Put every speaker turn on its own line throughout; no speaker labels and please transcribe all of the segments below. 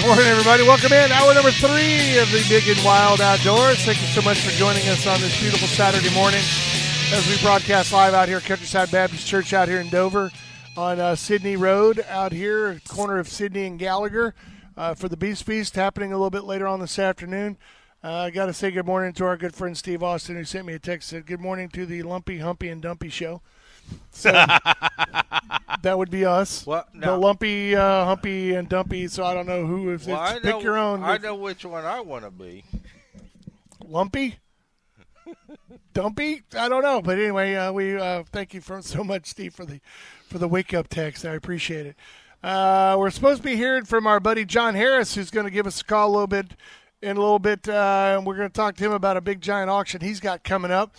Good morning, everybody. Welcome in. Hour number three of the Big and Wild Outdoors. Thank you so much for joining us on this beautiful Saturday morning as we broadcast live out here Countryside Baptist Church out here in Dover on uh, Sydney Road out here, corner of Sydney and Gallagher uh, for the Beast Feast happening a little bit later on this afternoon. Uh, I got to say good morning to our good friend Steve Austin who sent me a text said good morning to the Lumpy, Humpy, and Dumpy show. So that would be us.
Well,
the lumpy, uh, humpy, and dumpy. So I don't know who. If
Well,
it's
I
pick your own.
I know which one I want to be.
lumpy, dumpy. I don't know, but anyway, uh, we uh, thank you for so much, Steve, for the for the wake up text. I appreciate it. Uh, we're supposed to be hearing from our buddy John Harris, who's going to give us a call a little bit in a little bit, uh, and we're going to talk to him about a big giant auction he's got coming up.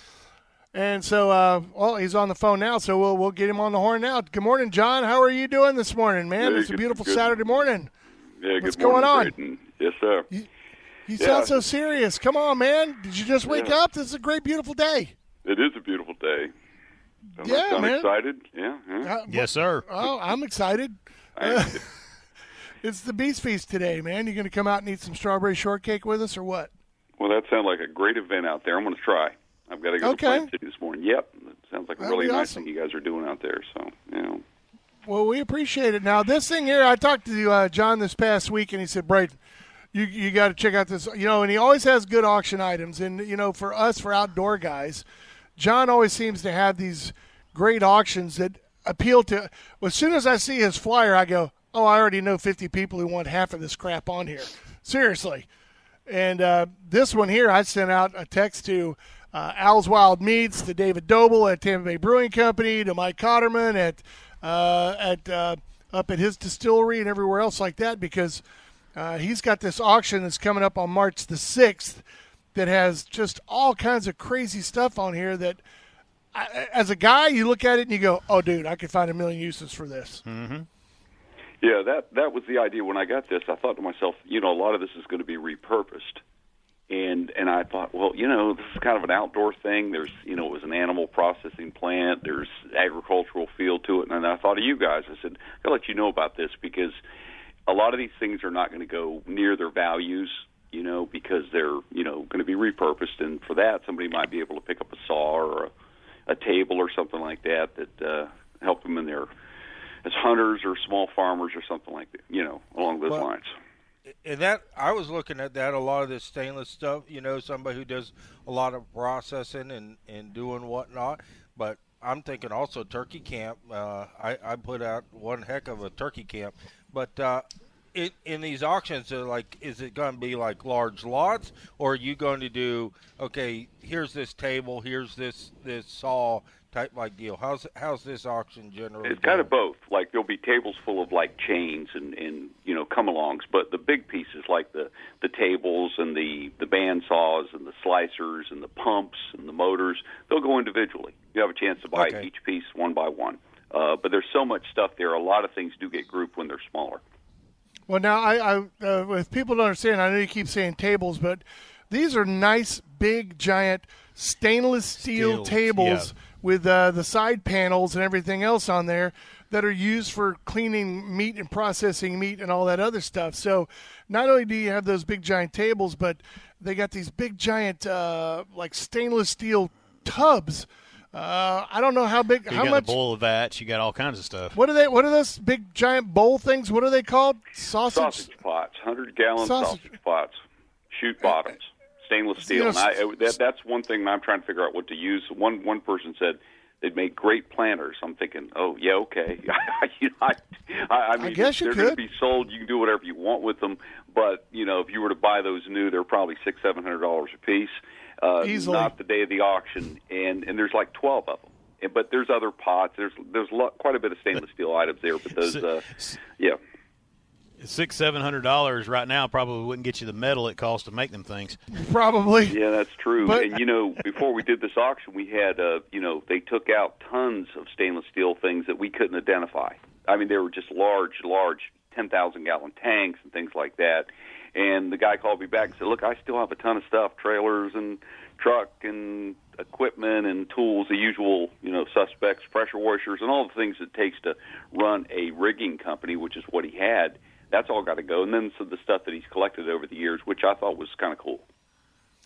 And so, uh, well, he's on the phone now, so we'll we'll get him on the horn now. Good morning, John. How are you doing this morning, man?
Hey,
it's a beautiful
good.
Saturday morning.
Yeah,
What's
good morning, What's
going on?
Braden. Yes, sir.
You
Yeah.
sound so serious. Come on, man. Did you just wake
Yeah.
up? This is a great, beautiful day.
It is a beautiful day. I'm,
Yeah,
I'm
man.
excited. Yeah, yeah.
Uh,
Yes, sir.
Oh, I'm excited.
I,
It's the Beast Feast today, man. You going to come out and eat some strawberry shortcake with us or what?
well, that sounds like a great event out there. I'm going to try. I've got to go
Okay.
to Plant City this morning. Yep, it sounds like a really nice
awesome.
thing you guys are doing out there. So, you know,
Well, we appreciate it. Now, this thing here, I talked to uh, John this past week, and he said, "Braden, you you got to check out this." You know, and he always has good auction items. And you know, for us, for outdoor guys, John always seems to have these great auctions that appeal to. Well, as soon as I see his flyer, I go, "Oh, I already know 50 people who want half of this crap on here." Seriously. And uh, this one here, I sent out a text to uh, Al's Wild Meats, to David Doble at Tampa Bay Brewing Company, to Mike Cotterman at uh, at uh, up at his distillery and everywhere else like that because uh, he's got this auction that's coming up on March the sixth that has just all kinds of crazy stuff on here that. I, as a guy, you look at it and you go, "Oh, dude, I could find a million uses for this."
mhm yeah, that that was the idea when I got this. I thought to myself, you know, a lot of this is going to be repurposed. And and I thought, well, you know, this is kind of an outdoor thing. There's, you know, it was an animal processing plant. There's agricultural field to it. And I thought of you guys. I said, I'll let you know about this because a lot of these things are not going to go near their values, you know, because they're, you know, going to be repurposed. And for that, somebody might be able to pick up a saw or a, a table or something like that that uh, help them in their as hunters or small farmers or something like that, you know, along those
Well,
lines.
And that I was looking at that a lot of this stainless stuff. You know, somebody who does a lot of processing and and doing whatnot. But I'm thinking also turkey camp. Uh, I I put out one heck of a turkey camp. But uh, in in these auctions, are like, is it going to be like large lots, or are you going to do okay? Here's this table. Here's this this saw type like deal. How's how's this auction generally?
It's kind of both. Like there'll be tables full of like chains and and you know come-alongs, but the big pieces like the the tables and the the band saws and the slicers and the pumps and the motors, they'll go individually. You have a chance to buy
Okay.
each piece one by one. Uh, but there's so much stuff there. A lot of things do get grouped when they're smaller.
Well, now I, I uh, if people don't understand, I know you keep saying tables, but these are nice, big, giant stainless steel
Steel,
tables
yeah.
with uh, the side panels and everything else on there that are used for cleaning meat and processing meat and all that other stuff. So, not only do you have those big, giant tables, but they got these big, giant, uh, like stainless steel tubs. Uh, I don't know how big,
You
how
got
much.
the bowl of vats. You got all kinds of stuff.
What are they? What are those big giant bowl things? What are they called? Sausage.
Sausage pots, hundred gallon
Sausage-
sausage. pots, shoot bottoms, stainless steel.
You
and
know,
I,
s-
that, that's one thing I'm trying to figure out what to use. One one person said they'd make great planters. I'm thinking, oh yeah, okay. you know, I, I, I mean,
guess you
they're going to
could.
be sold. You can do whatever you want with them, but you know, if you were to buy those new, they're probably six seven hundred dollars a piece. Uh,
Easily.
Not the day of the auction, and and there's like twelve of them. And, but there's other pots. There's there's lo- quite a bit of stainless steel items there. But those, uh, yeah.
Six, seven hundred dollars right now probably wouldn't get you the metal it costs to make them things.
Probably.
Yeah, that's true.
But-
and you know, before we did this auction, we had uh, you know, they took out tons of stainless steel things that we couldn't identify. I mean, they were just large, large, ten thousand gallon tanks and things like that. And the guy called me back and said, "Look, I still have a ton of stuff, trailers and truck and equipment and tools, the usual, you know, suspects, pressure washers, and all the things it takes to run a rigging company, which is what he had. That's all got to go. And then some of the stuff that he's collected over the years, which I thought was kind of cool.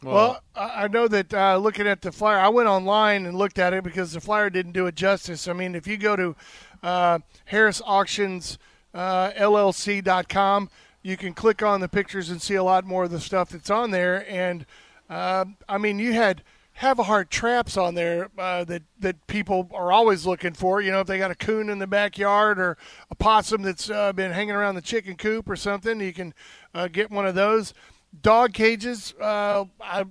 Well, I know that uh, looking at the flyer, I went online and looked at it because the flyer didn't do it justice. I mean, if you go to uh, Harris Auctions uh, LLC.com, you can click on the pictures and see a lot more of the stuff that's on there. And uh, I mean, you had have a Havahart traps on there uh, that that people are always looking for. You know, if they got a coon in the backyard or a possum that's uh, been hanging around the chicken coop or something, you can uh, get one of those. Dog cages. Uh, I,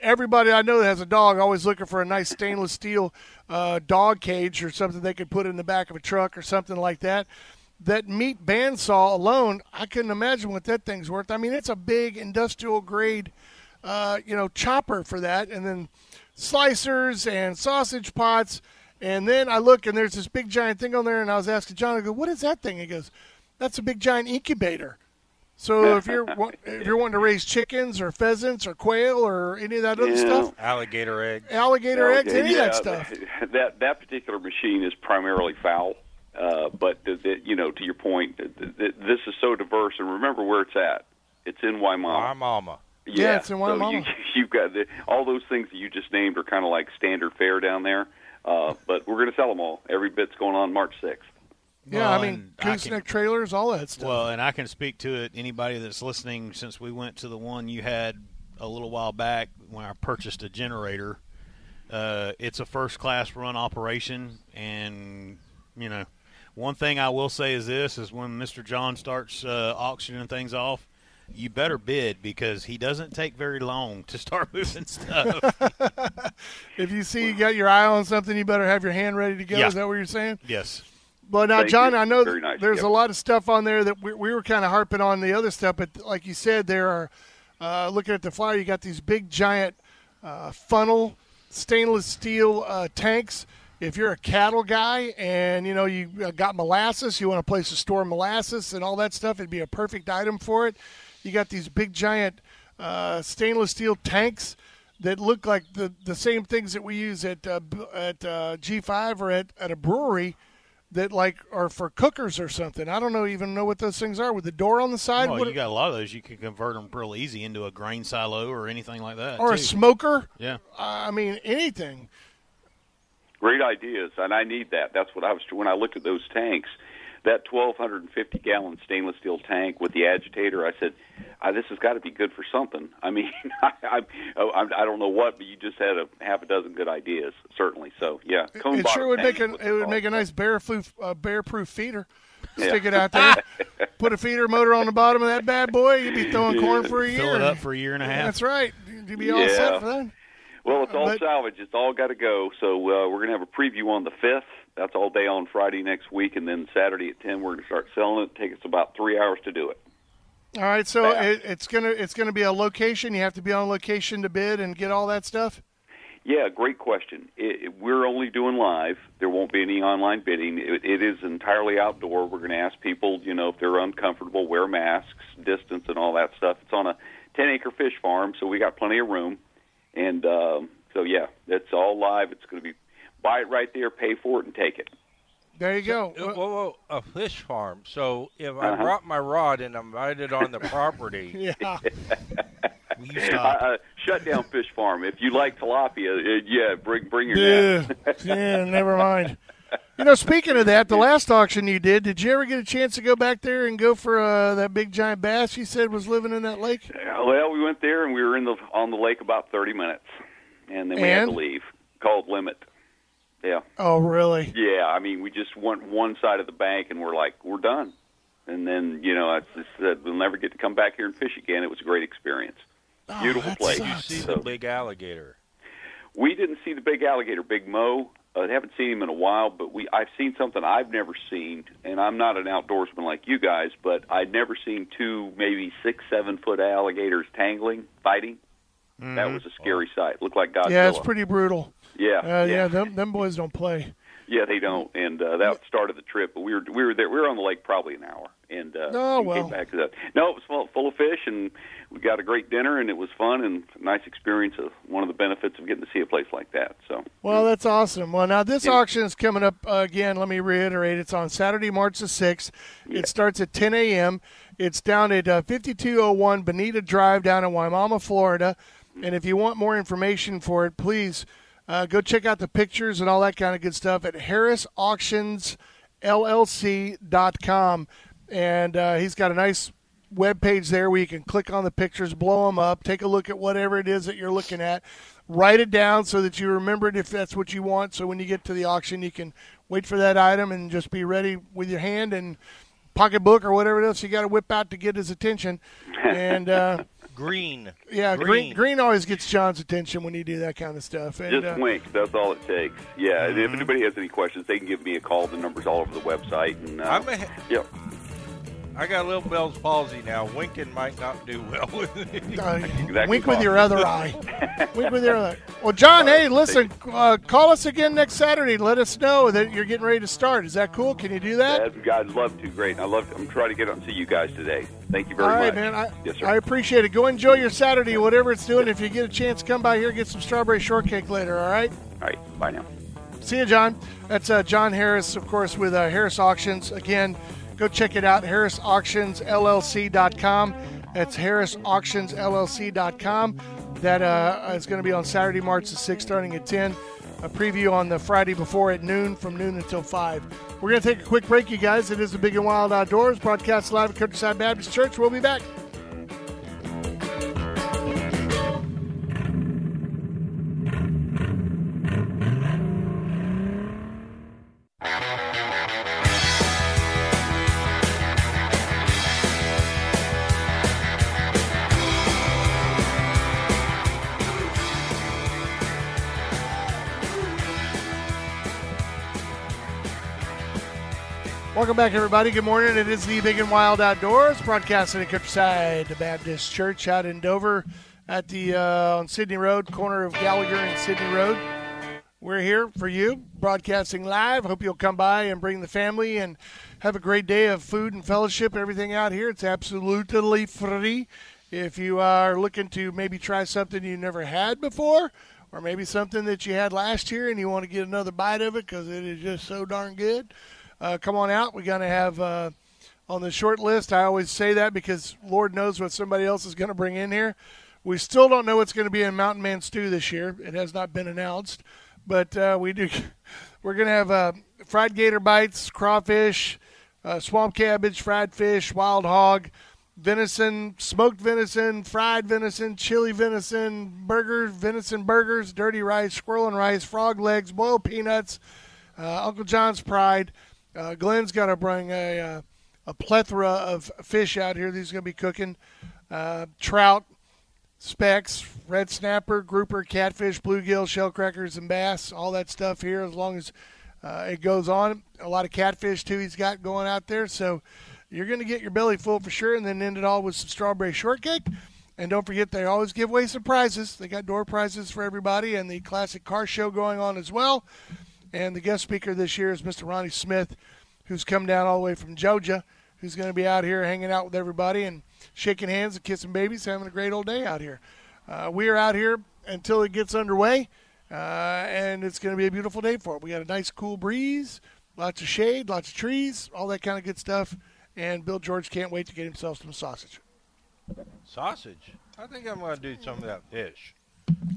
everybody I know that has a dog always looking for a nice stainless steel uh, dog cage or something they could put in the back of a truck or something like that. That meat bandsaw alone, I couldn't imagine what that thing's worth. I mean, it's a big industrial grade, uh, you know, chopper for that, and then slicers and sausage pots. And then I look and there's this big giant thing on there, and I was asking John, I go, "What is that thing?" He goes, "That's a big giant incubator." So if you're if you're wanting to raise chickens or pheasants or quail or any of that other
Yeah.
stuff,
Alligator egg.
alligator eggs, any
yeah,
of that stuff.
That that particular machine is primarily foul, uh, but the, the, you know, to your point, th th this is so diverse. And remember where it's at. It's in
My
Wimauma.
mama.
Yeah, it's in
so
Wimauma.
you, you've got the, all those things that you just named are kind of like standard fare down there. Uh, but we're going to sell them all. Every bit's going on March sixth.
Yeah,
Well,
I mean
and
gooseneck trailers, all that stuff.
Well, and I can speak to it. Anybody that's listening, since we went to the one you had a little while back when I purchased a generator, uh, it's a first class run operation. And, you know, one thing I will say is this is when Mr. John starts uh, auctioning things off, you better bid because he doesn't take very long to start moving stuff.
if you see you got your eye on something, you better have your hand ready to go.
Yeah.
Is that what you're saying?
yes.
Well, now,
Thank
John,
you.
I know
nice.
there's
Yep.
a lot of stuff on there that we, we were kind of harping on the other stuff, but like you said, there are uh, looking at the flyer, you got these big giant uh, funnel stainless steel uh, tanks. If you're a cattle guy and you know you uh, got molasses, you want a place to store molasses and all that stuff, it'd be a perfect item for it. You got these big giant uh, stainless steel tanks that look like the the same things that we use at uh, at uh, G5 or at, at a brewery that like are for cookers or something. I don't know even know what those things are with the door on the side,
Well, you got a lot of those. You can convert them real easy into a grain silo or anything like that.
or a smoker.
Yeah.
I mean anything.
Great ideas, and I need that. That's what I was when I looked at those tanks. That 1,250 gallon stainless steel tank with the agitator, I said, ah, "This has got to be good for something." I mean, I, I, I, I don't know what, but you just had a half a dozen good ideas, certainly. So, yeah, cone
it
bottom
sure would make a
is what
it would make a nice bear proof uh, bear proof feeder.
Yeah.
Stick it out there. Put a feeder motor on the bottom of that bad boy. You'd be throwing corn for a year.
Fill it up for a year and a half.
That's right. You'd be all set for that.
Well, it's all
But-
salvage. It's all got to go. So uh, we're going to have a preview on the fifth. That's all day on Friday next week, and then Saturday at ten we're going to start selling it. Take us about three hours to do it.
All right, so it, it's gonna it's gonna be a location. You have to be on location to bid and get all that stuff.
Yeah, great question. It, we're only doing live. There won't be any online bidding. It, it is entirely outdoor. We're going to ask people, you know, if they're uncomfortable, wear masks, distance, and all that stuff. It's on a 10 acre fish farm, so we got plenty of room. And um, so, yeah, it's all live. It's going to be buy it right there, pay for it, and take it.
There you go.
Uh, Whoa, whoa, a fish farm. So if I
Uh-huh.
brought my rod and I'm invited on the property,
yeah,
you
Uh,
stop?
uh, shut down fish farm. If you like tilapia, uh, yeah, bring bring your
yeah,
net.
yeah. Never mind. You know, speaking of that, the last auction you did, did you ever get a chance to go back there and go for uh, that big giant bass you said was living in that lake?
Uh, Well, we went there and we were in the on the lake about 30 minutes, and then we had to leave. Called limit. Yeah.
Oh, really?
Yeah, I mean, we just went one side of the bank, and we're like, we're done. And then, you know, I just said we'll never get to come back here and fish again. It was a great experience. Beautiful
Oh, that
place.
you
sucks.
see
So-
the big alligator.
We didn't see the big alligator, Big Mo. I haven't seen him in a while, but we I've seen something I've never seen, and I'm not an outdoorsman like you guys, but I'd never seen two maybe six seven foot alligators tangling fighting. That was a scary sight. Looked like Godzilla.
Yeah, it's pretty brutal.
Yeah,
Uh, yeah, them, them boys don't play.
Yeah, they don't, and uh, that started the trip. But we were we were there. We were on the lake probably an hour, and uh,
Oh,
we
well.
came back to that. No, it was full, full of fish, and we got a great dinner, and it was fun and a nice experience. Of one of the benefits of getting to see a place like that. So
Well, that's awesome. Well, now this
Yeah.
auction is coming up uh, again. Let me reiterate: it's on Saturday, March the sixth. It starts at 10 a.m. It's down at uh, 5201 Bonita Drive down in Wimauma, Florida. And if you want more information for it, please uh, go check out the pictures and all that kind of good stuff at harrisauctionsllc.com. And uh, he's got a nice web page there where you can click on the pictures, blow them up, take a look at whatever it is that you're looking at, write it down so that you remember it if that's what you want. So when you get to the auction, you can wait for that item and just be ready with your hand and pocketbook or whatever else you got to whip out to get his attention. And uh,
Green.
yeah, green.
Green.
green always gets John's attention when you do that kind of stuff. And
just
uh,
wink. That's all it takes. Yeah, and if anybody has any questions, they can give me a call. The number's all over the website. And uh,
I'm a,
yep.
I got a little Bell's palsy now. Winking might not do well with me.
Uh,
Exactly.
wink with your other eye. wink with your other. Well, John, hey, listen, uh, call us again next Saturday. Let us know that you're getting ready to start. Is that cool? Can you do that?
I'd, I'd love to. Great. I love. I'm trying to get out and see you guys today. Thank you very much.
All right,
much.
man. I,
yes, sir.
I appreciate it. Go enjoy your Saturday, whatever it's doing. If you get a chance, come by here, get some strawberry shortcake later. All right.
all right. Bye now.
See you, John. That's uh, John Harris, of course, with uh, Harris Auctions. Again, go check it out, harrisauctionsllc.com. That's harrisauctionsllc.com. That uh, is going to be on Saturday, March the 6th, starting at 10. A preview on the Friday before at noon, from noon until 5. We're going to take a quick break, you guys. It is the Big and Wild Outdoors, broadcast live at Countryside Baptist Church. We'll be back. Welcome back, everybody. Good morning. It is the Big and Wild Outdoors, broadcasting at Countryside Baptist Church out in Dover at the uh, on Sydney Road, corner of Gallagher and Sydney Road. We're here for you, broadcasting live. Hope you'll come by and bring the family and have a great day of food and fellowship everything out here. It's absolutely free. If you are looking to maybe try something you never had before, or maybe something that you had last year and you want to get another bite of it because it is just so darn good, uh, come on out. We're going to have uh, on the short list. I always say that because Lord knows what somebody else is going to bring in here. We still don't know what's going to be in Mountain Man Stew this year. It has not been announced, but uh, we do. We're going to have uh, fried gator bites, crawfish, uh, swamp cabbage, fried fish, wild hog, venison, smoked venison, fried venison, chili venison, burgers, venison burgers, dirty rice, squirrel and rice, frog legs, boiled peanuts, uh, Uncle John's Pride. Uh, Glenn's got to bring a, uh, a plethora of fish out here. These going to be cooking uh, trout, specks, red snapper, grouper, catfish, bluegill, shell crackers, and bass. All that stuff here, as long as uh, it goes on. A lot of catfish too. He's got going out there, so you're going to get your belly full for sure, and then end it all with some strawberry shortcake. And don't forget, they always give away some prizes. They got door prizes for everybody, and the classic car show going on as well. And the guest speaker this year is Mr. Ronnie Smith, who's come down all the way from Georgia, who's going to be out here hanging out with everybody and shaking hands and kissing babies, having a great old day out here. Uh, we are out here until it gets underway, uh, and it's going to be a beautiful day for it. We got a nice cool breeze, lots of shade, lots of trees, all that kind of good stuff. And Bill George can't wait to get himself some sausage.
Sausage. I think I'm going to do some of that fish.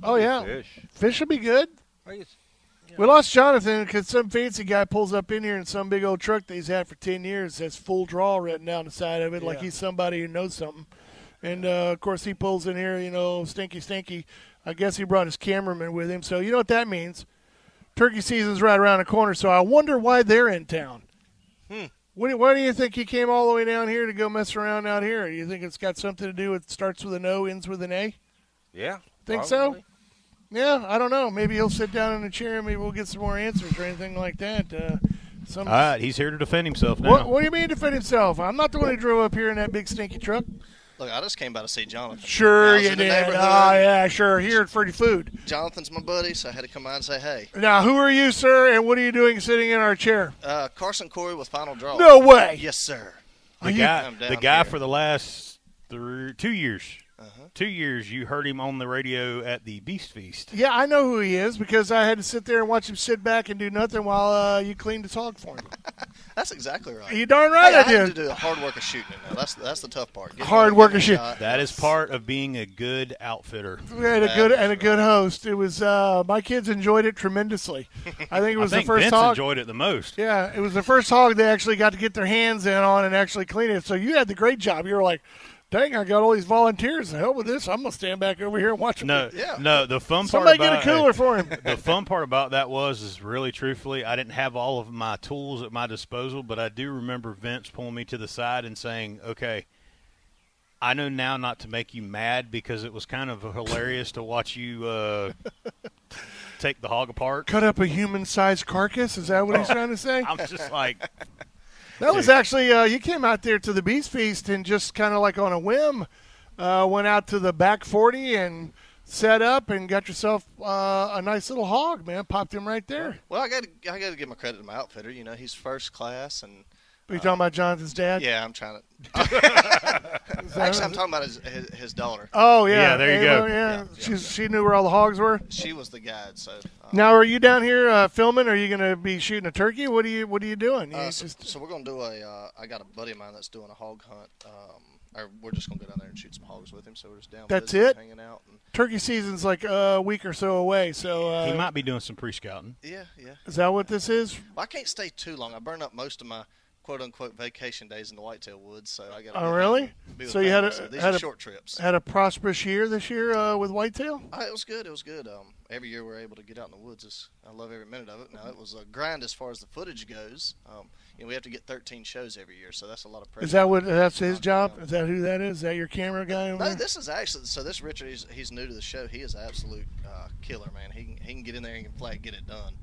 Oh yeah,
Fish.
fish will be good.
I guess,
We lost Jonathan because some fancy guy pulls up in here in some big old truck that he's had for 10 years has full draw written down the side of it like he's somebody who knows something. And, uh, of course, he pulls in here, you know, stinky, stinky. I guess he brought his cameraman with him. So, you know what that means? Turkey season's right around the corner, so I wonder why they're in town.
Hmm.
What why do you think he came all the way down here to go mess around out here? Do you think it's got something to do with starts with an O, ends with an A?
yeah.
Think so?
Probably.
Yeah, I don't know. Maybe he'll sit down in a chair and maybe we'll get some more answers or anything like that. Uh, some,
All right, he's here to defend himself now.
what, what do you mean defend himself? I'm not the one who drove up here in that big stinky truck.
Look, I just came by to see Jonathan.
Sure you did.
neighborhood.
Oh, yeah, sure. Here at Fruity Food.
Jonathan's my buddy, so I had to come by and say hey.
Now, who are you, sir, and what are you doing sitting in our chair?
Uh, Carson Corey with Final Draw.
No way.
Yes, sir.
the
Are
guy,
I'm
the guy
here.
for the last three, two years,
Uh-huh.
two years, you heard him on the radio at the Beast Feast.
Yeah, I know who he is because I had to sit there and watch him sit back and do nothing while uh, you cleaned the hog for him.
That's exactly right.
You darn right
Hey, I
I
had to
did.
do the hard work of shooting it. Now that's that's the tough part. Getting
Hard work of
getting
shoot-
shot.
That is part of being a good outfitter.
We had a good and a good host. It was uh, my kids enjoyed it tremendously. I think it was
I think
the first
Vince
hog.
enjoyed it the most.
Yeah, it was the first hog they actually got to get their hands in on and actually clean it. So you had the great job. You were like, "Dang, I got all these volunteers. The hell with this. I'm gonna stand back over here and watch them."
No,
Yeah.
no. The fun
Somebody
part
get a
about
cooler for him.
the fun part about that was is really truthfully, I didn't have all of my tools at my disposal, but I do remember Vince pulling me to the side and saying, "Okay, I know now not to make you mad because it was kind of hilarious to watch you uh, take the hog apart."
Cut up a human-sized carcass. Is that what he's trying to say?
I'm just like,
That was actually uh, you came out there to the Beast Feast and just kind of like on a whim uh, went out to the back forty and set up and got yourself uh, a nice little hog, man. Popped him right there.
Well, I got I got to give my credit to my outfitter. You know, he's first class, and
Are you talking about Jonathan's dad?
yeah, I'm trying to. Actually, I'm talking about his his, his daughter.
Oh yeah,
Yeah, there you
Ava,
go.
Yeah,
Yeah, yeah,
She's, she knew where all the hogs were.
She was the guide, so. Uh,
Now, are you down here uh, filming? Are you going to be shooting a turkey? What are you What are you doing? You
Uh, so,
just-
so we're gonna do a. Uh, I got a buddy of mine that's doing a hog hunt. Um, or we're just gonna go down there and shoot some hogs with him. So we're just down.
That's
visiting,
it?
Hanging out. And,
turkey season's like a week or so away. So uh,
he might be doing some pre-scouting.
yeah, yeah.
is that what this is?
Well, I can't stay too long. I burn up most of my quote unquote vacation days in the whitetail woods, so I got.
Oh, really? So you had a-
these
had a-
short trips.
Had a prosperous year this year uh, with whitetail.
Uh, it was good. It was good. Um, every year we're able to get out in the woods. It's, I love every minute of it. Now it was a grind as far as the footage goes. Um, you know, we have to get 13 shows every year, so that's a lot of pressure.
Is that what? That's his job. Is that who that is? Is that your camera guy?
No,
there?
this is actually so. This Richard, he's, he's new to the show. He is an absolute uh, killer, man. He can he can get in there and can flat get it done.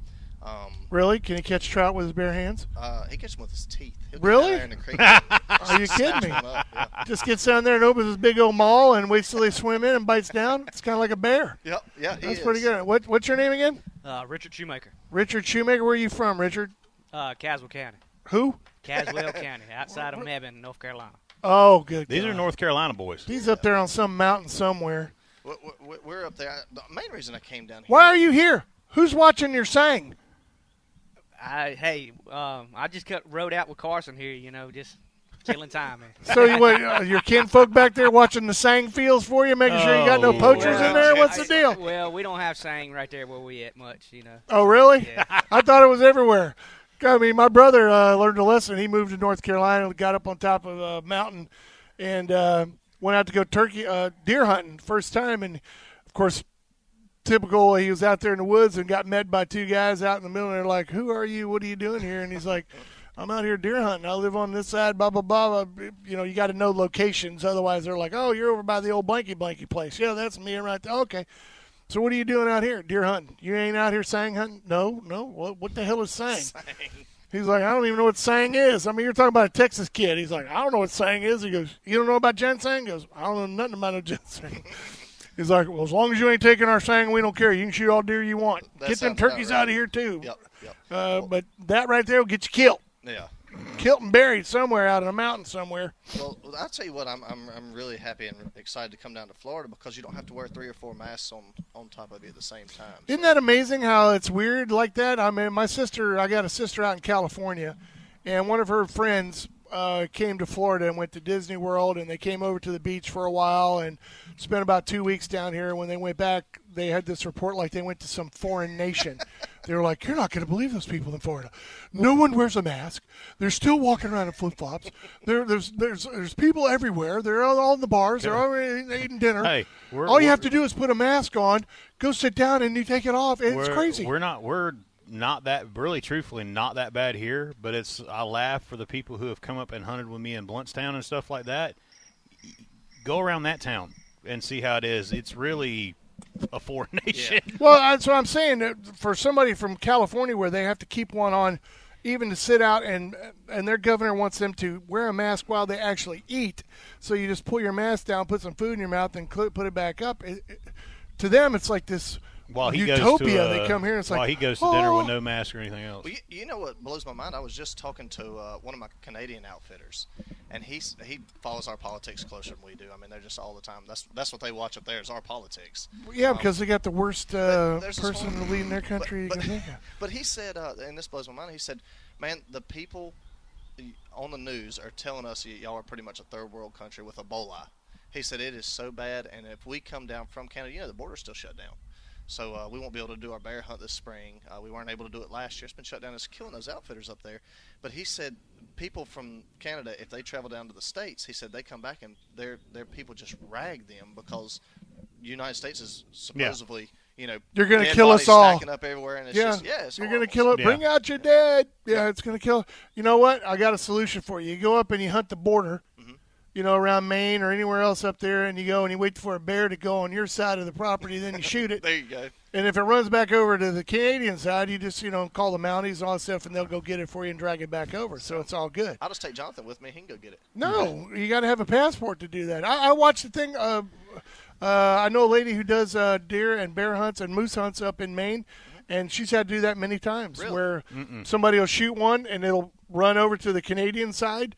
Um,
Really? Can he catch trout with his bare hands?
uh, he catches them with his teeth. He'll
Really?
in the creek.
Are you kidding me?
Up, yeah.
Just gets down there and opens his big old maul and waits till they swim in and bites down. It's kind of like a bear.
Yep, yeah, he
That's
is.
pretty good. What, what's your name again?
Uh, Richard Shoemaker,
Richard Shoemaker. Where are you from, Richard?
uh, Caswell County,
Who?
Caswell County, outside of Mebane, North Carolina.
Oh, good.
These
God.
are North Carolina boys.
He's up there on some mountain somewhere.
We- we- We're up there. The main reason I came down here.
Why are you here? Who's watching your sang?
I hey, um, I just cut rode out with Carson here. You know, just killing time. Man.
So you what, uh, your kinfolk back there watching the sang fields for you, making sure you got no
Oh,
poachers in there?
Lord.
What's the deal?
Well, we don't have sang right there where we at much. You know.
Oh, really?
Yeah.
I thought it was everywhere. I mean, my brother uh, learned a lesson. He moved to North Carolina, got up on top of a mountain, and uh, went out to go turkey uh, deer hunting first time. And of course, typical, he was out there in the woods and got met by two guys out in the middle. And they're like, "Who are you? What are you doing here?" And he's like. I'm out here deer hunting. I live on this side, blah blah blah. blah. You know, you got to know locations, otherwise they're like, "Oh, you're over by the old blanky blanky place." Yeah, that's me right there. Okay, so what are you doing out here? Deer hunting. You ain't out here sang hunting? No, no. What, what the hell is sang? He's like, I don't even know what sang is. I mean, you're talking about a Texas kid. He's like, I don't know what sang is. He goes, You don't know about ginseng? He goes, I don't know nothing about no ginseng. He's like, Well, as long as you ain't taking our sang, we don't care. You can shoot all deer you want.
That
get them turkeys
right.
out of here too.
Yep, yep.
Uh, but that right there will get you killed.
Yeah.
Killed and buried somewhere out in a mountain somewhere.
Well, I'll tell you what, I'm, I'm, I'm really happy and excited to come down to Florida because you don't have to wear three or four masks on, on top of you at the same time.
Isn't that amazing how it's weird like that? I mean, my sister, I got a sister out in California, and one of her friends uh, came to Florida and went to Disney World, and they came over to the beach for a while and spent about two weeks down here. When they went back, they had this report like they went to some foreign nation. they were like, "You're not going to believe those people in Florida. No one wears a mask. They're still walking around in flip flops. There's, there's, there's people everywhere. They're all, in the bars. They're already eating dinner.
Hey,
all you have to do is put a mask on, go sit down, and you take it off. It's crazy.
We're not. We're not that. Really, truthfully, not that bad here. But it's. I laugh for the people who have come up and hunted with me in Blountstown and stuff like that. Go around that town and see how it is. It's really a foreign nation.
Well, that's what I'm saying. For somebody from California, where they have to keep one on, even to sit out, and and their governor wants them to wear a mask while they actually eat. So you just pull your mask down, put some food in your mouth, and put it back up. It, it, to them, it's like this
While he
utopia.
goes to, uh,
they come here, and it's
while
like
he goes to dinner
"Oh."
with no mask or anything else.
Well, you, you know what blows my mind? I was just talking to uh, one of my Canadian outfitters, and he's he follows our politics closer than we do. I mean, they're just all the time. That's that's what they watch up there is our politics.
Yeah,
Um,
because they got the worst uh,
there's this
person
whole-
leading their country.
But, but, but he said, uh, and this blows my mind. He said, "Man, the people on the news are telling us y- y'all are pretty much a third world country with Ebola." He said it is so bad, and if we come down from Canada, you know the border's still shut down. So uh, we won't be able to do our bear hunt this spring. Uh, we weren't able to do it last year. It's been shut down. It's killing those outfitters up there. But he said people from Canada, if they travel down to the states, he said they come back and their their people just rag them because the United States is supposedly, you know,
You're gonna kill us all.
stacking up everywhere, and it's
yeah,
just yeah, it's
you're gonna kill it.
Yeah.
Bring out your dead. Yeah, it's gonna kill. You know what? I got a solution for you. You go up and you hunt the border.
Mm-hmm.
You know, around Maine or anywhere else up there, and you go and you wait for a bear to go on your side of the property, then you shoot it.
There you go.
And if it runs back over to the Canadian side, you just you know call the Mounties and all that stuff, and they'll go get it for you and drag it back over. So it's all good.
I'll just take Jonathan with me. He can go get it.
No, you got to have a passport to do that. I, I watched the thing. Uh, uh, I know a lady who does uh, deer and bear hunts and moose hunts up in Maine, and she's had to do that many times.
Really?
Where somebody will shoot one and it'll run over to the Canadian side,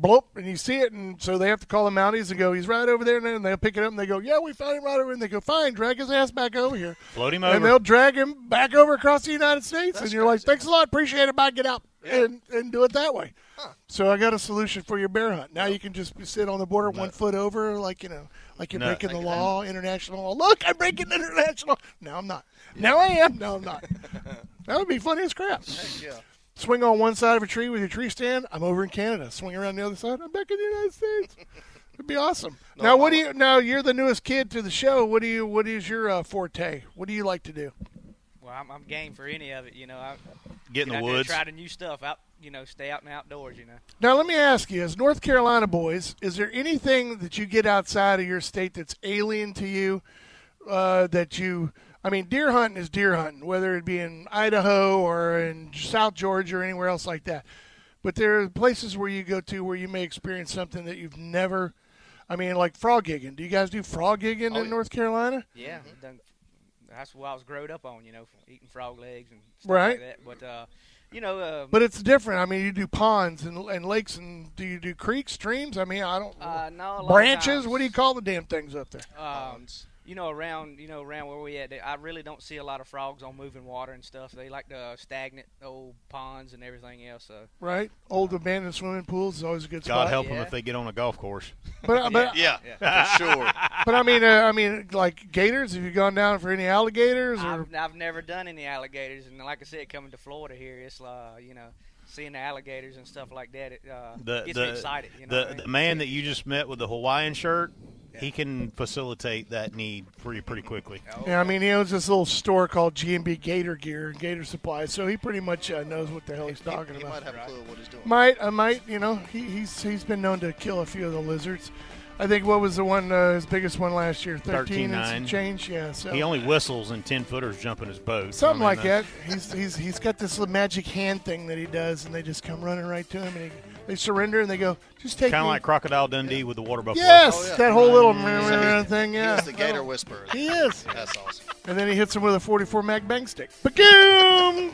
bloop, and you see it, and so they have to call the Mounties and go, "He's right over there," and they'll pick it up and they go, "Yeah, we found him right over," and they go, "Fine, drag his ass back over here."
Float him over, And
they'll drag him back over across the United States,
That's
and you're like, "Thanks a lot, appreciate it. Bye, get out and and do it that way." So I got a solution for your bear hunt. Now you can just sit on the border one foot over, like you know, like you're
No.
breaking the
Like
law, international law. Look, I'm breaking international. No, I'm not. Now I am. No, I'm not. that would be funny as crap.
Heck yeah.
Swing on one side of a tree with your tree stand. I'm over in Canada. Swing around the other side. I'm back in the United States. It'd be awesome.
No,
now, what do you? Now you're the newest kid to the show. What do you? What is your uh, forte? What do you like to do?
Well, I'm, I'm game for any of it. You know, I
Get in the woods.
try the new stuff out. You know, stay out and outdoors. You know.
Now, let me ask you, as North Carolina boys, is there anything that you get outside of your state that's alien to you? Uh, that you, I mean, deer hunting is deer hunting, whether it be in Idaho or in South Georgia or anywhere else like that. But there are places where you go to where you may experience something that you've never. I mean, like frog gigging. Do you guys do frog gigging
Oh,
in
yeah.
North Carolina?
Yeah, done, that's what I was growed up on. You know, eating frog legs and stuff
Right.
like that. But uh, you know, uh,
But it's different. I mean, you do ponds and, and lakes, and do you do creeks, streams? I mean, I don't.
uh, no, a lot of
branches?
times,
What do you call the damn things up there?
Um,
Ponds.
You know, around you know around where we at, they- I really don't see a lot of frogs on moving water and stuff. They like the stagnant old ponds and everything else. So
right? Old abandoned swimming pools is always a good spot.
God
spot.
help them if they get on a golf course.
But but
Yeah, for sure.
but I mean uh, I mean like gators. Have you gone down for any alligators or?
I've, I've never done any alligators, and like I said, coming to Florida here, it's uh, you know, seeing the alligators and stuff like that. It uh,
The
gets
the
me excited. You know,
the,
I mean?
the man that you just met with the Hawaiian shirt, he can facilitate that need for you pretty quickly.
Yeah, I mean he owns this little store called G and B Gator Gear and Gator Supply, so he pretty much uh, knows what the hell he's talking
he, he
about.
might have a clue what he's doing.
Might I might you know he, he's he's been known to kill a few of the lizards. I think what was the one uh, his biggest one last year? Thirteen and some
13.9.
change. Yeah, so
He only whistles and ten footers jump in his boat.
Something
I mean,
like that. He's he's he's got this little magic hand thing that he does, and they just come running right to him, and he, they surrender, and they go, "Just take
Kind of like Crocodile Dundee with the water buffalo.
yes,
Oh, yeah.
that whole little
So he-
thing. Yeah,
He's the Gator Whisperer.
He is,
That's awesome.
and then he hits him with a 44 mag bang stick. Boom!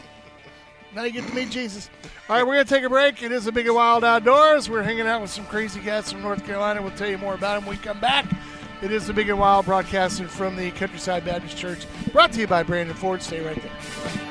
now you get to meet Jesus. All right, we're gonna take a break. It is a big and wild outdoors. We're hanging out with some crazy guys from North Carolina. We'll tell you more about them when we come back. It is the big and wild broadcasting from the Countryside Baptist Church, brought to you by Brandon Ford. Stay right there.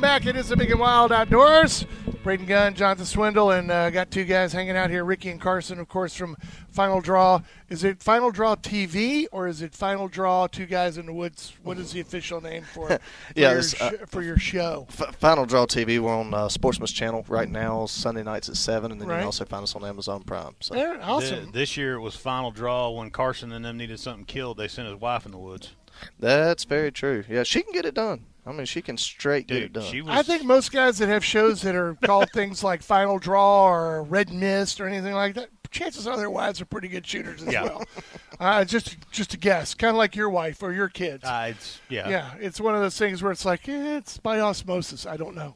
Welcome back. It is the Big and Wild Outdoors. Braden Gunn, Jonathan Swindle, and uh, got two guys hanging out here. Ricky and Carson, of course, from Final Draw. Is it Final Draw TV or is it Final Draw Two Guys in the Woods? What is the official name for, for,
Yeah,
your,
it's, uh,
for your show?
F- Final Draw TV. We're on uh, Sportsman's Channel right now, Sunday nights at seven, and then you can also find us on Amazon Prime. So
There,
Th-
awesome.
this year it was final draw when Carson and them needed something killed. They sent his wife in the woods.
that's very true. Yeah, she can get it done. I mean, she can straight get it done.
she was.
I think most guys that have shows that are called things like Final Draw or Red Mist or anything like that, chances are their wives are pretty good shooters as
Yeah.
well. Uh, just just a guess, kind of like your wife or your kids.
Uh, it's, yeah.
yeah, it's one of those things where it's like eh, it's by osmosis. I don't know,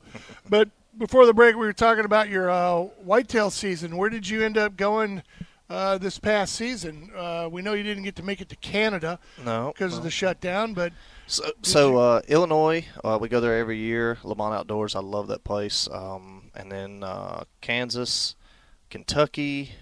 but before the break, we were talking about your uh, whitetail season. Where did you end up going uh, this past season? Uh, we know you didn't get to make it to Canada
no,
because
no.
of the shutdown, but
So, so uh, Illinois, uh, we go there every year. Lamont Outdoors, I love that place. Um, and then uh, Kansas, Kentucky,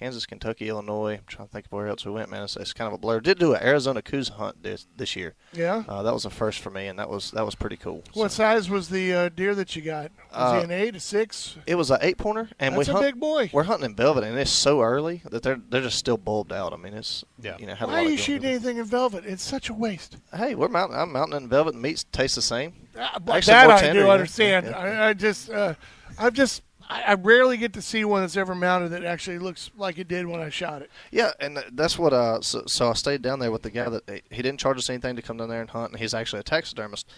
Kansas, Kentucky, Illinois. I'm trying to think of where else we went, man. It's, it's kind of a blur. Did do an Arizona Coues hunt this this year.
yeah.
Uh, that was a first for me, and that was that was pretty cool.
What
So,
size was the uh, deer that you got? Was
Uh,
he an eight, a six?
it was an eight pointer, and
That's
we
a
hunt,
big boy.
We're hunting in velvet, and it's so early that they're they're just still bulbed out. I mean, it's
Yeah.
you know. had a
Why
lot
are you
going
shooting anything in velvet? It's such a waste.
Hey, we're mounting. I'm mounting in velvet. and Meats taste the same.
Uh, but
Actually,
that I
tender,
do
yeah.
understand.
Yeah.
I, I just, uh, I've just, I, I rarely get to see one that's ever mounted that actually looks like it did when I shot it.
Yeah, and that's what. Uh, so, so I stayed down there with the guy that he didn't charge us anything to come down there and hunt, and he's actually a taxidermist.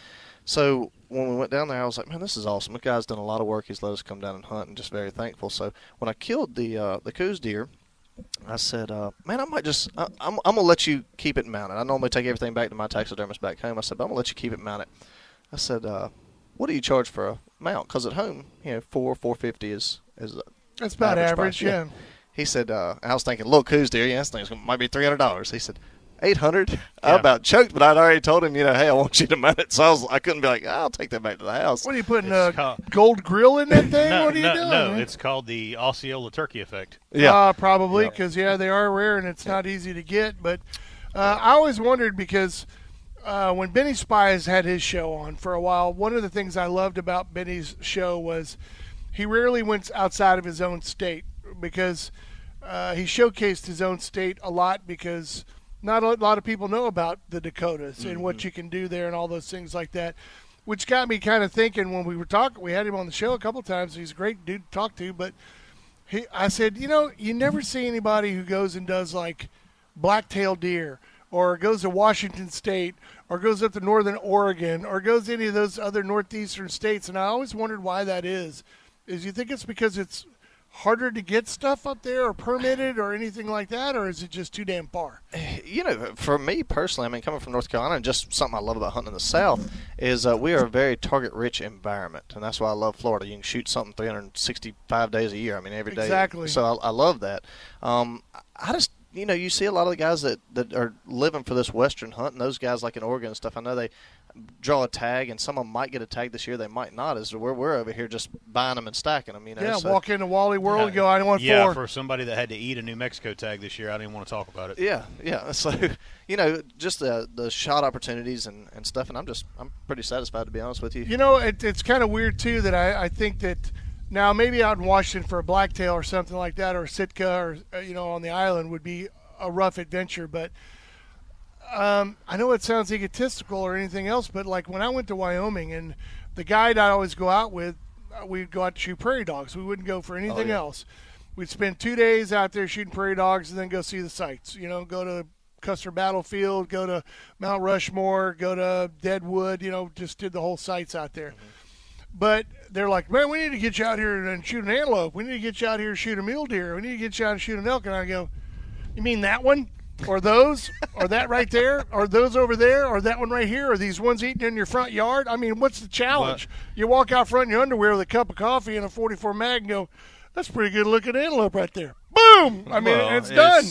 So when we went down there, I was like, man, this is awesome. The guy's done a lot of work. He's let us come down and hunt, and just very thankful. So when I killed the uh, the Coues deer, I said, uh, man, I might just, I, I'm, I'm gonna let you keep it mounted. I normally take everything back to my taxidermist back home. I said, but I'm gonna let you keep it mounted. I said, uh, what do you charge for a mount? Because at home, you know, four four fifty is is
That's about
Average
average, yeah.
yeah. He said, uh, I was thinking, look, who's deer, yeah, this thing's gonna, might be three hundred dollars. He said, eight hundred. I
Yeah.
about choked, but I'd already told him, you know, hey, I want you to mount it. So I was, I couldn't be like, I'll take that back to the house.
What are you putting
It's
a
called-
gold grill in that thing?
No,
what are you
no,
doing?
no,
man?
it's called the Osceola turkey effect.
Yeah,
Uh, probably
Yeah.
because yeah, they are rare and it's not easy to get. But uh, I always wondered because uh, when Benny Spies had his show on for a while, one of the things I loved about Benny's show was he rarely went outside of his own state because uh, he showcased his own state a lot because not a lot of people know about the Dakotas and what you can do there and all those things like that. Which got me kind of thinking when we were talking. We had him on the show a couple times. He's a great dude to talk to, but he, I said, you know, you never see anybody who goes and does like black-tailed deer or goes to Washington State or goes up to Northern Oregon or goes to any of those other northeastern states. And I always wondered why that is. Is you think it's because it's harder to get stuff up there or permitted or anything like that, or is it just too damn far?
you know, for me personally, I mean, coming from North Carolina, and just something I love about hunting in the South is uh, we are a very target-rich environment, and that's why I love Florida. You can shoot something 365 days a year. I mean, every day.
Exactly.
So I, I love that. Um, I just, you know, you see a lot of the guys that that are living for this Western hunt, and those guys like in Oregon and stuff. I know they draw a tag, and some of them might get a tag this year. They might not. As we're we're over here just buying them and stacking them. You know.
yeah,
so-
walk into Wally World and go, I want
yeah,
four.
for somebody that had to eat a New Mexico tag this year, I didn't want to talk about it.
Yeah, yeah. So, you know, just the the shot opportunities and, and stuff, and I'm just I'm pretty satisfied to be honest with you.
You know, it, it's kind of weird too that I, I think that now maybe out in Washington for a blacktail or something like that, or Sitka, or uh, you know, on the island would be a rough adventure. But um, I know it sounds egotistical or anything else, but like when I went to Wyoming and the guide I always go out with, uh, we'd go out to shoot prairie dogs. We wouldn't go for anything
yeah.
else. We'd spend two days out there shooting prairie dogs and then go see the sights. You know, go to Custer Battlefield, go to Mount Rushmore, go to Deadwood. You know, just did the whole sites out there. But they're like, man, we need to get you out here and shoot an antelope. We need to get you out here and shoot a mule deer. We need to get you out and shoot an elk. And I go, you mean that one? Or those? or that right there? Or those over there? Or that one right here? Or these ones eating in your front yard? I mean, what's the challenge? You walk out front in your underwear with a cup of coffee and a 44 mag and go, that's a pretty good looking antelope right there. Boom! I mean,
Well,
it's done.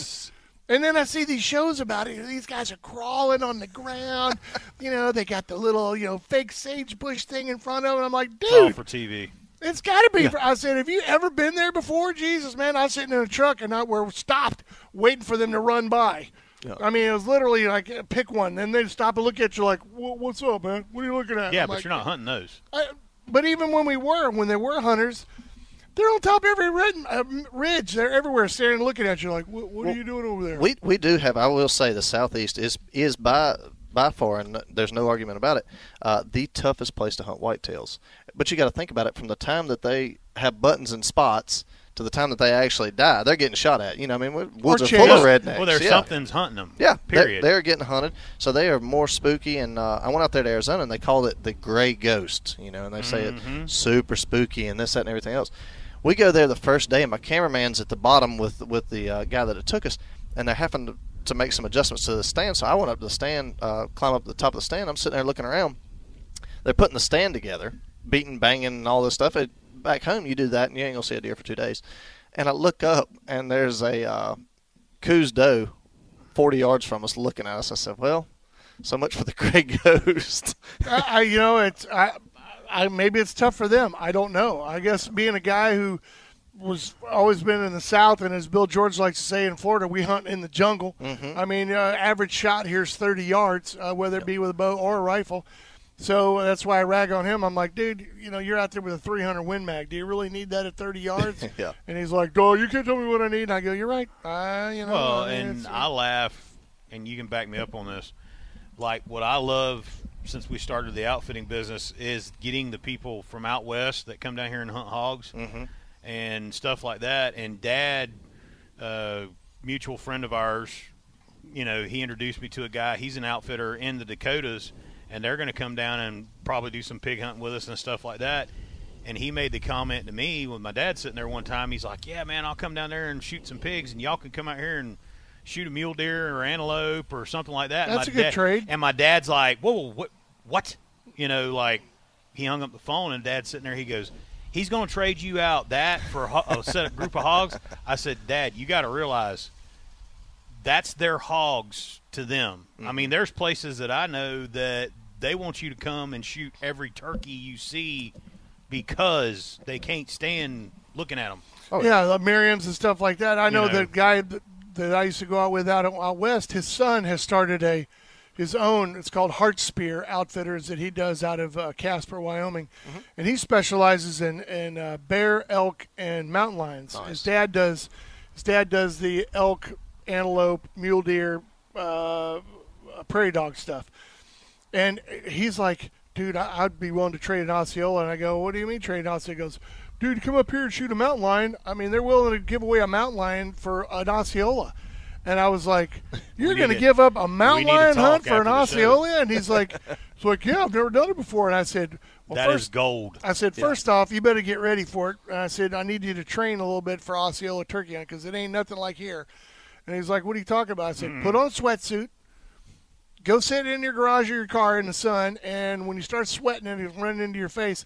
And then I see these shows about it. These guys are crawling on the ground. you know, they got the little, you know, fake sagebush thing in front of them. I'm like,
It's all
dude,
for TV.
it's got to be. for I said, have you ever been there before? Jesus, man, I was sitting in a truck and I were stopped waiting for them to run by.
Yeah.
I mean, it was literally like uh, pick one, and they'd stop and look at you like, "What's up, man? What are you looking at?"
Yeah,
I'm
but
like,
you're not hunting those.
I, but even when we were, when there were hunters, they're on top of every rid- uh, ridge. They're everywhere, staring, and looking at you like, "What, what are you doing over there?"
We we do have. I will say the southeast is is by by far, and there's no argument about it, uh, the toughest place to hunt whitetails. But you got to think about it from the time that they have buttons and spots to the time that they actually die. They're getting shot at. You know, I mean, woods are full of rednecks.
Well, there's
yeah.
something's hunting them.
Yeah, they're-
Period.
They're, getting hunted, so they are more spooky. And uh, I went out there to Arizona, and they called it the gray ghost. You know, and they say
Mhm.
it super spooky and this, that, and everything else. We go there the first day, and my cameraman's at the bottom with with the uh, guy that it took us, and they're having to, to make some adjustments to the stand. So I went up to the stand, uh, climb up to the top of the stand. I'm sitting there looking around. They're putting the stand together, beating, banging, and all this stuff. It, back home, you do that, and you ain't gonna see a deer for two days. And I look up, and there's a uh, Coues doe 40 yards from us looking at us. I said, well, so much for the gray ghost.
I, I, you know, it's I, I maybe it's tough for them. I don't know. I guess being a guy who was always been in the South, and as Bill George likes to say in Florida, we hunt in the jungle. I mean, uh, average shot here is 30 yards, uh, whether it be with a bow or a rifle. So uh, that's why I rag on him. I'm like, dude, you know, you're out there with a 300 Win Mag. Do you really need that at 30 yards?
Yeah.
And he's like, "Dog, you can't tell me what I need." And I go, "You're right. I, you know."
Well, and I laugh, and you can back me up on this. Like what I love since we started the outfitting business is getting the people from out west that come down here and hunt hogs
Mhm.
and stuff like that. And Dad, uh, mutual friend of ours, you know, he introduced me to a guy. He's an outfitter in the Dakotas, and they're going to come down and probably do some pig hunting with us and stuff like that. And he made the comment to me when my dad sitting there one time. He's like, "Yeah, man, I'll come down there and shoot some pigs, and y'all can come out here and shoot a mule deer or antelope or something like that."
That's
my
a good
dad-
trade.
And my dad's like, "Whoa, whoa, what? What? You know, like he hung up the phone, and Dad's sitting there. He goes." He's going to trade you out that for a, a set of group of hogs. I said, Dad, you got to realize that's their hogs to them. I mean, mm-hmm. there's places that I know that they want you to come and shoot every turkey you see because they can't stand looking at them.
Oh, yeah, the Merriam's and stuff like that. I know,
know.
the guy that, I used to go out with out, out west. His son has started a his own. It's called Heart Spear Outfitters that he does out of uh, Casper, Wyoming, and he specializes in in uh, bear, elk, and mountain lions. His dad does his dad does the elk, antelope, mule deer, uh, prairie dog stuff. And he's like, dude, I- I'd be willing to trade an Osceola. And I go, what do you mean trade an Osceola? He goes, dude, come up here and shoot a mountain lion. I mean, they're willing to give away a mountain lion for an Osceola. And I was like, you're going to give up a mountain lion hunt for an
after the show.
Osceola? And he's like, it's like, yeah, I've never done it before. And I said, well,
That is
first,
gold.
I said, first off, you better get ready for it. And I said, I need you to train a little bit for Osceola turkey hunt because it ain't nothing like here. And he's like, what are you talking about? I said,
Hmm.
put on a sweatsuit, go sit in your garage or your car in the sun, and when you start sweating and it's running into your face,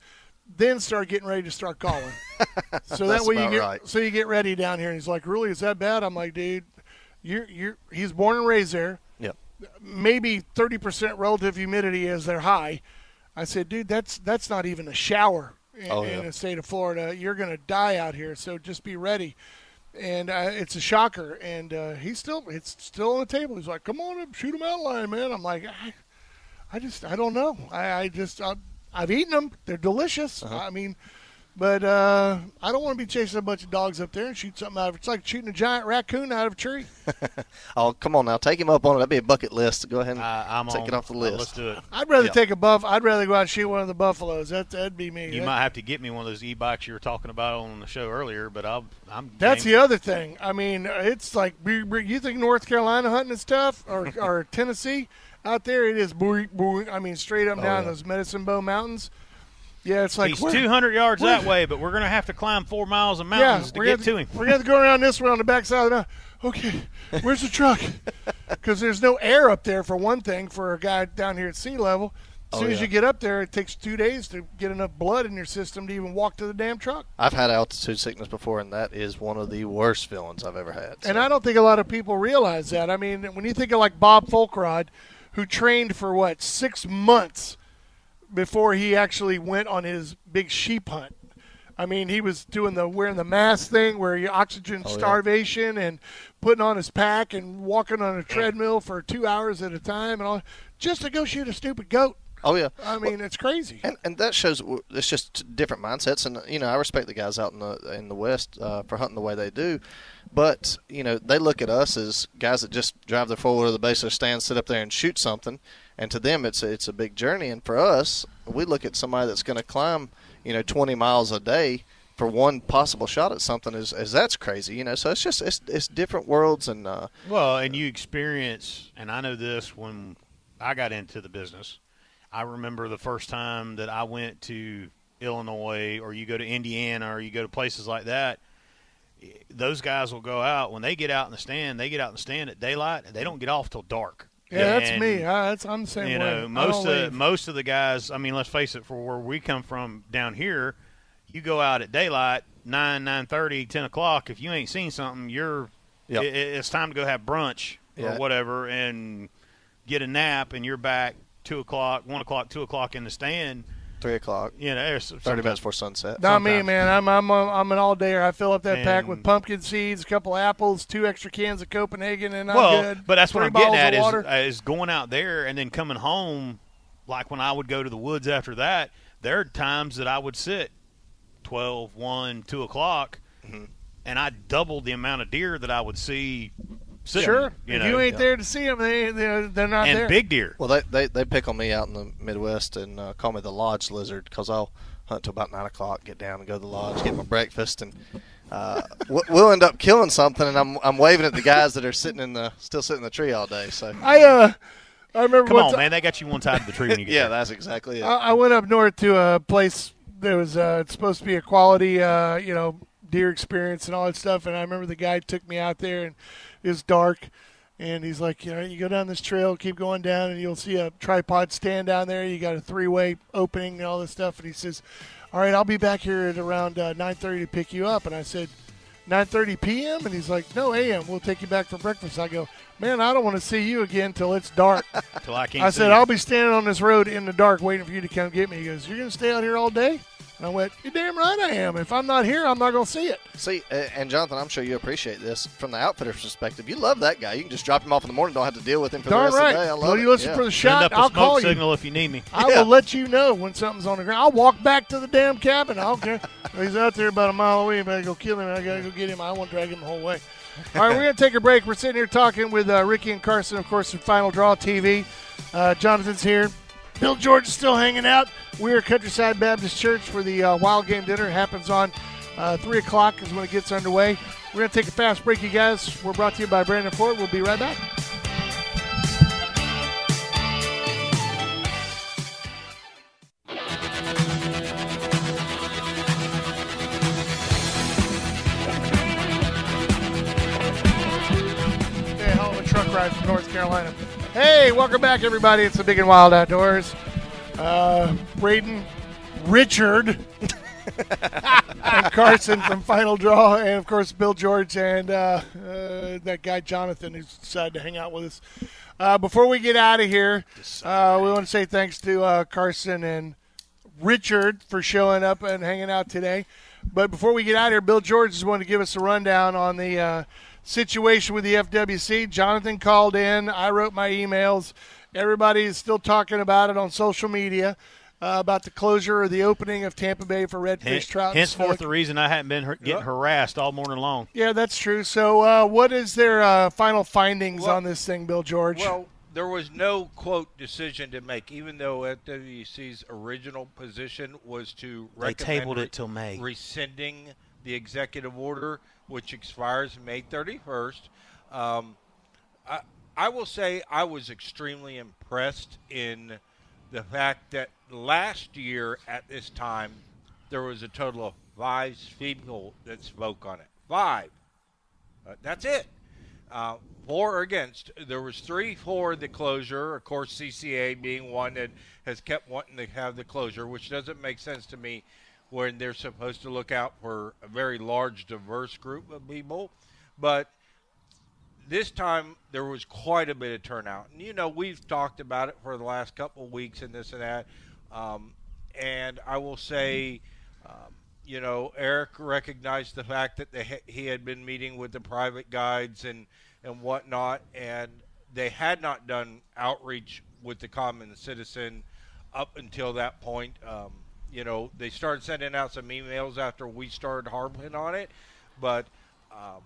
then start getting ready to start calling. so that way you get
right.
so you get ready down here. And he's like, really, is that bad? I'm like, dude, you're you're he's born and raised there
Yep.
maybe 30% relative humidity as they're high. I said, dude, that's that's not even a shower in,
Oh,
in the state of Florida. You're going to die out here, so just be ready. And uh, it's a shocker. And uh, he's still it's still on the table. He's like, come on up, shoot him out line, man. I'm like, I, I just I don't know. I, I just I, I've eaten them. They're delicious.
Uh-huh.
I mean. But uh, I don't want to be chasing a bunch of dogs up there and shoot something out of It's like shooting a giant raccoon out of a tree.
Oh, come on now, take him up on it. That'd be a bucket list. Go ahead and
I, I'm
take
on,
it off the
uh,
list.
Let's do it.
I'd rather
Yeah.
take a buff. I'd rather go out and shoot one of the buffaloes. That that'd be me.
You
That-
might have to get me one of those e-bikes you were talking about on the show earlier, but I'll, I'm.
that's
game.
the other thing. I mean, it's like we- we- you think North Carolina hunting and stuff, or or Tennessee out there, it is boing boing. I mean, straight up
Oh,
down
yeah.
those Medicine Bow Mountains. Yeah, it's like
He's 200 yards that way, but we're going to have to climb four miles of
Yeah,
mountains to
we're
get
gonna,
to him.
We're gonna go around this way on the backside of the mountain. Okay, where's the truck? Because there's no air up there for one thing for a guy down here at sea level. As
Oh,
soon as you get up there, it takes two days to get enough blood in your system to even walk to the damn truck.
I've had altitude sickness before, and that is one of the worst feelings I've ever had.
And I don't think a lot of people realize that. I mean, when you think of like Bob Folkrod, who trained for what six months before he actually went on his big sheep hunt. I mean, he was doing the wearing the mask thing, where you oxygen
Oh, yeah.
starvation, and putting on his pack and walking on a treadmill for two hours at a time, and all just to go shoot a stupid goat.
Oh yeah,
I mean, it's crazy.
and and that shows it's just different mindsets. And you know, I respect the guys out in the in the West uh, for hunting the way they do, but you know, they look at us as guys that just drive their four wheeler to the base of their stand, sit up there and shoot something. And to them, it's a, it's a big journey. And for us, we look at somebody that's going to climb, you know, 20 miles a day for one possible shot at something as, as that's crazy, you know. So it's just it's it's different worlds and uh,
Well, and you experience, and I know this when I got into the business. I remember the first time that I went to Illinois, or you go to Indiana, or you go to places like that. Those guys will go out when they get out in the stand. They get out in the stand at daylight. And they don't get off till dark.
Yeah, that's me. I, that's, I'm the same
You
way.
know, most of
leave.
most of the guys. I mean, let's face it. For where we come from down here, you go out at daylight, nine, nine thirty, ten o'clock. If you ain't seen something, you're
Yep.
it, it's time to go have brunch
Yeah.
or whatever and get a nap, and you're back two o'clock, one o'clock, two o'clock in the stand.
three o'clock,
You know, there's
thirty minutes before sunset.
Not me, man. I'm I'm a, I'm an all dayer. I fill up that pack with pumpkin seeds, a couple apples, two extra cans of Copenhagen, and I'm
well,
good.
but that's what I'm getting
bottles
at
of
is,
water.
uh, is going out there and then coming home. Like when I would go to the woods after that, there are times that I would sit 12, 1, 2 o'clock,
Mm-hmm.
and I doubled the amount of deer that I would see. Sitting,
sure.
you
if
know,
you ain't there to see them, they they're, they're not
and
there.
big deer.
Well, they, they they pick on me out in the Midwest and uh, call me the lodge lizard because I'll hunt till about nine o'clock, get down and go to the lodge, get my breakfast, and uh, we- we'll end up killing something. And I'm I'm waving at the guys that are sitting in the still sitting in the tree all day. So
I uh, I remember
Come on,
ti-
man. They got you one side of the tree when you get
yeah,
there.
that's exactly it.
I, I went up north to a place that was uh, it's supposed to be a quality, uh, you know, deer experience and all that stuff. And I remember the guy took me out there, and it was dark. And he's like, you know, you go down this trail, keep going down, and you'll see a tripod stand down there. You got a three-way opening and all this stuff. And he says, "All right, I'll be back here at around uh, 9:30 to pick you up." And I said, "9:30 p.m." And he's like, "No, a.m. We'll take you back for breakfast." I go, "Man, I don't want to see you again till it's dark."
Till I can't
I
see
said,
you.
I'll be standing on this road in the dark waiting for you to come get me. He goes, You're going to stay out here all day? And I went, You're damn right I am. If I'm not here, I'm not going to see it.
See, uh, and Jonathan, I'm sure you appreciate this from the outfitter's perspective. You love that guy. You can just drop him off in the morning. Don't have to deal with him for
Darn
the rest
right.
of the day. I love
Will
it.
you listen
yeah.
for the
Send
shot?
up a
I'll
smoke
call you.
signal if you need me.
I
Yeah.
will let you know when something's on the ground. I'll walk back to the damn cabin. I don't care. He's out there about a mile away. If I go kill him, I got to go get him. I won't drag him the whole way. All right, we're going to take a break. We're sitting here talking with uh, Ricky and Carson, of course, from Final Draw TV. Uh, Jonathan's here. Bill George is still hanging out. We're at Countryside Baptist Church for the uh, Wild Game Dinner. Happens on uh, 3 o'clock is when it gets underway. We're going to take a fast break, you guys. We're brought to you by Brandon Ford. We'll be right back. Hey, welcome back, everybody. It's the Big and Wild Outdoors. Uh, Braden, Richard, and Carson from Final Draw, and of course Bill George and uh, uh, that guy Jonathan who's decided to hang out with us. Uh, before we get out of here, uh, we want to say thanks to uh, Carson and Richard for showing up and hanging out today. But before we get out of here, Bill George is going to give us a rundown on the uh, situation with the FWC. Jonathan called in. I wrote my emails. Everybody is still talking about it on social media uh, about the closure or the opening of Tampa Bay for redfish,
Hen-
trout,
henceforth, the reason I hadn't been har- getting harassed all morning long.
Yeah, that's true. So, uh, what is their uh, final findings
Well-
on this thing, Bill George?
Well, there was no quote decision to make, even though FWC's original position was to
They tabled it till May.
rescinding the executive order, which expires May 31st. Um, I, I will say I was extremely impressed in the fact that last year at this time there was a total of five people that spoke on it. Five. Uh, that's it. Uh, for or against. There was three for the closure. Of course, CCA being one that has kept wanting to have the closure, which doesn't make sense to me when they're supposed to look out for a very large, diverse group of people. But this time there was quite a bit of turnout. And, you know, we've talked about it for the last couple of weeks and this and that. Um, and I will say, um, you know, Eric recognized the fact that he had been meeting with the private guides and, and whatnot, and they had not done outreach with the common citizen up until that point. Um, you know, they started sending out some emails after we started harping on it, but um,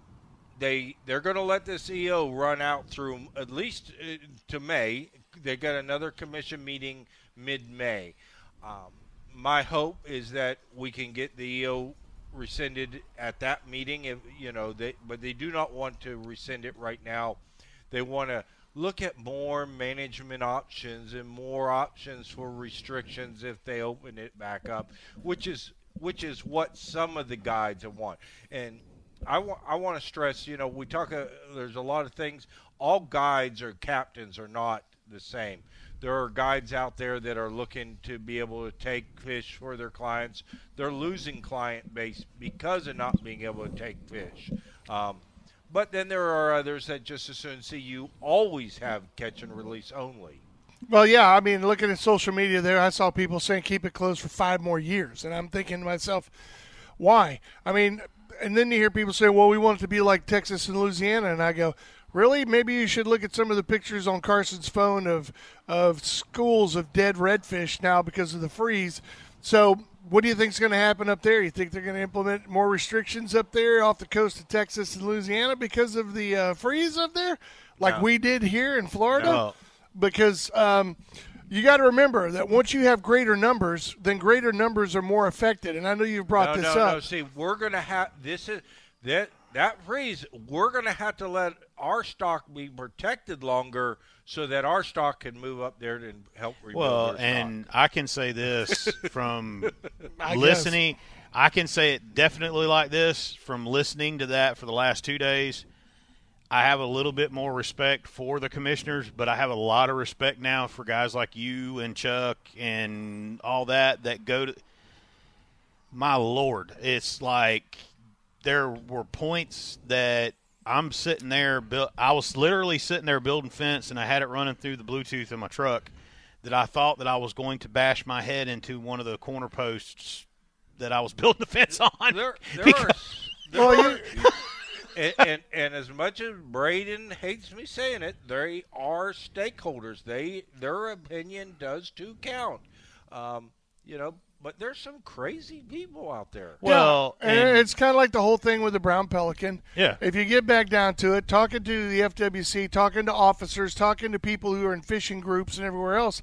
they they're going to let this EO run out through at least uh, to May. They got another commission meeting mid-May. Um, my hope is that we can get the EO rescinded at that meeting. If you know, they but they do not want to rescind it right now. They want to look at more management options and more options for restrictions if they open it back up, which is which is what some of the guides want. And I want I want to stress, you know, we talk. Uh, there's a lot of things. All guides or captains are not the same. There are guides out there that are looking to be able to take fish for their clients. They're losing client base because of not being able to take fish. Um, but then there are others that just as soon see you always have catch and release only.
Well, yeah, I mean, looking at social media there, I saw people saying keep it closed for five more years, and I'm thinking to myself, why? I mean, and then you hear people say, well, we want it to be like Texas and Louisiana, and I go, really? Maybe you should look at some of the pictures on Carson's phone of of schools of dead redfish now because of the freeze. So, what do you think is going to happen up there? You think they're going to implement more restrictions up there off the coast of Texas and Louisiana because of the uh, freeze up there, like
No.
we did here in Florida?
No.
Because um, you got to remember that once you have greater numbers, then greater numbers are more affected. And I know you've brought
no,
this up.
no. See, we're gonna have this is that that freeze. We're gonna have to let our stock be protected longer so that our stock can move up there and help rebuild
Well,
their stock.
and I can say this from
I
listening. I can say it definitely like this from listening to that for the last two days. I have a little bit more respect for the commissioners, but I have a lot of respect now for guys like you and Chuck and all that that go to. My lord, it's like there were points that I'm sitting there. I was literally sitting there building fence, and I had it running through the Bluetooth in my truck. That I thought that I was going to bash my head into one of the corner posts that I was building the fence on.
there, there
Because-
are. There
Well,
are and, and and as much as Braden hates me saying it, they are stakeholders. They their opinion does too count. Um, you know, but there's some crazy people out there.
well,
Yeah, and,
and-
it's kind of like the whole thing with the brown pelican.
Yeah.
If you get back down to it, talking to the FWC, talking to officers, talking to people who are in fishing groups and everywhere else,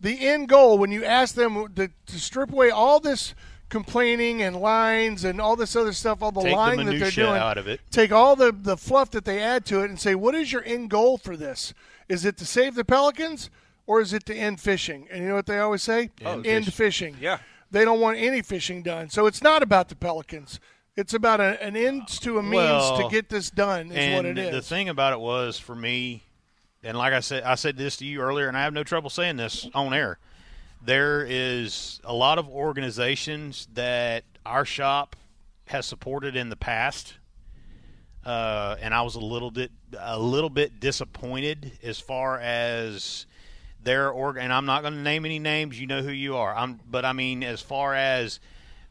the end goal when you ask them to, to strip away all this complaining and lines and all this other stuff, all the
Take the
lying that they're doing,
out of it.
take all the the fluff that they add to it, and say, what is your end goal for this? Is it to save the pelicans? Or is it to end fishing? And you know what they always say? end fishing.
Yeah.
They don't want any fishing done. So it's not about the pelicans. It's about a, an ends to a means
Well,
to get this done. Is what it is.
the thing about it was for me, and like I said, I said this to you earlier, and I have no trouble saying this on air. There is a lot of organizations that our shop has supported in the past, uh, and I was a little bit a little bit disappointed as far as their org. And I'm not going to name any names. You know who you are. I'm, but I mean, as far as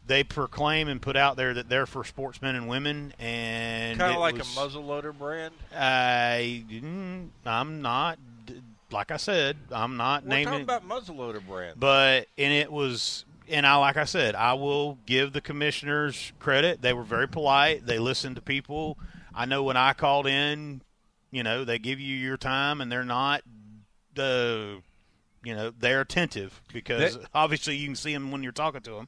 they proclaim and put out there that they're for sportsmen and women, and
Kind of like
was-
a muzzleloader brand.
I, I'm not. Like I said, I'm not
We're
naming.
talking about muzzleloader brand.
but and it was and I like I said, I will give the commissioners credit. They were very polite. They listened to people. I know when I called in, you know, they give you your time and they're not the you know, they're attentive because
They-
obviously you can see them when you're talking to them.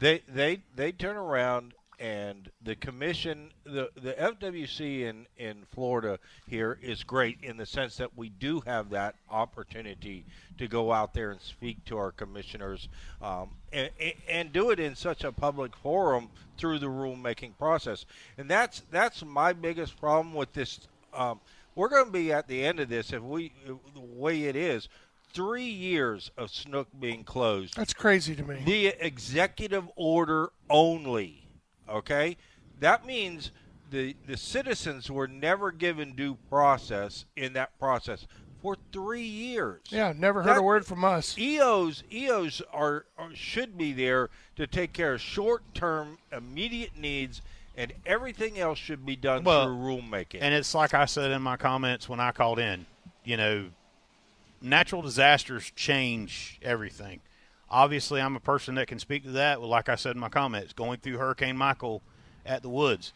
They they they turn around and the commission the the FWC in in Florida here is great in the sense that we do have that opportunity to go out there and speak to our commissioners um, and, and- and do it in such a public forum through the rulemaking process and that's that's my biggest problem with this um, we're going to be at the end of this if we the way it is three years of snook being closed
That's crazy to me.
the executive order only. Okay, that means the the citizens were never given due process in that process for three years.
yeah, never heard
That-
a word from us.
EOs EOs are, are should be there to take care of short term immediate needs, and everything else should be done
Well,
through rulemaking.
And it's like I said in my comments when I called in, you know, natural disasters change everything. Obviously, I'm a person that can speak to that. Well, like I said in my comments, going through Hurricane Michael at the woods,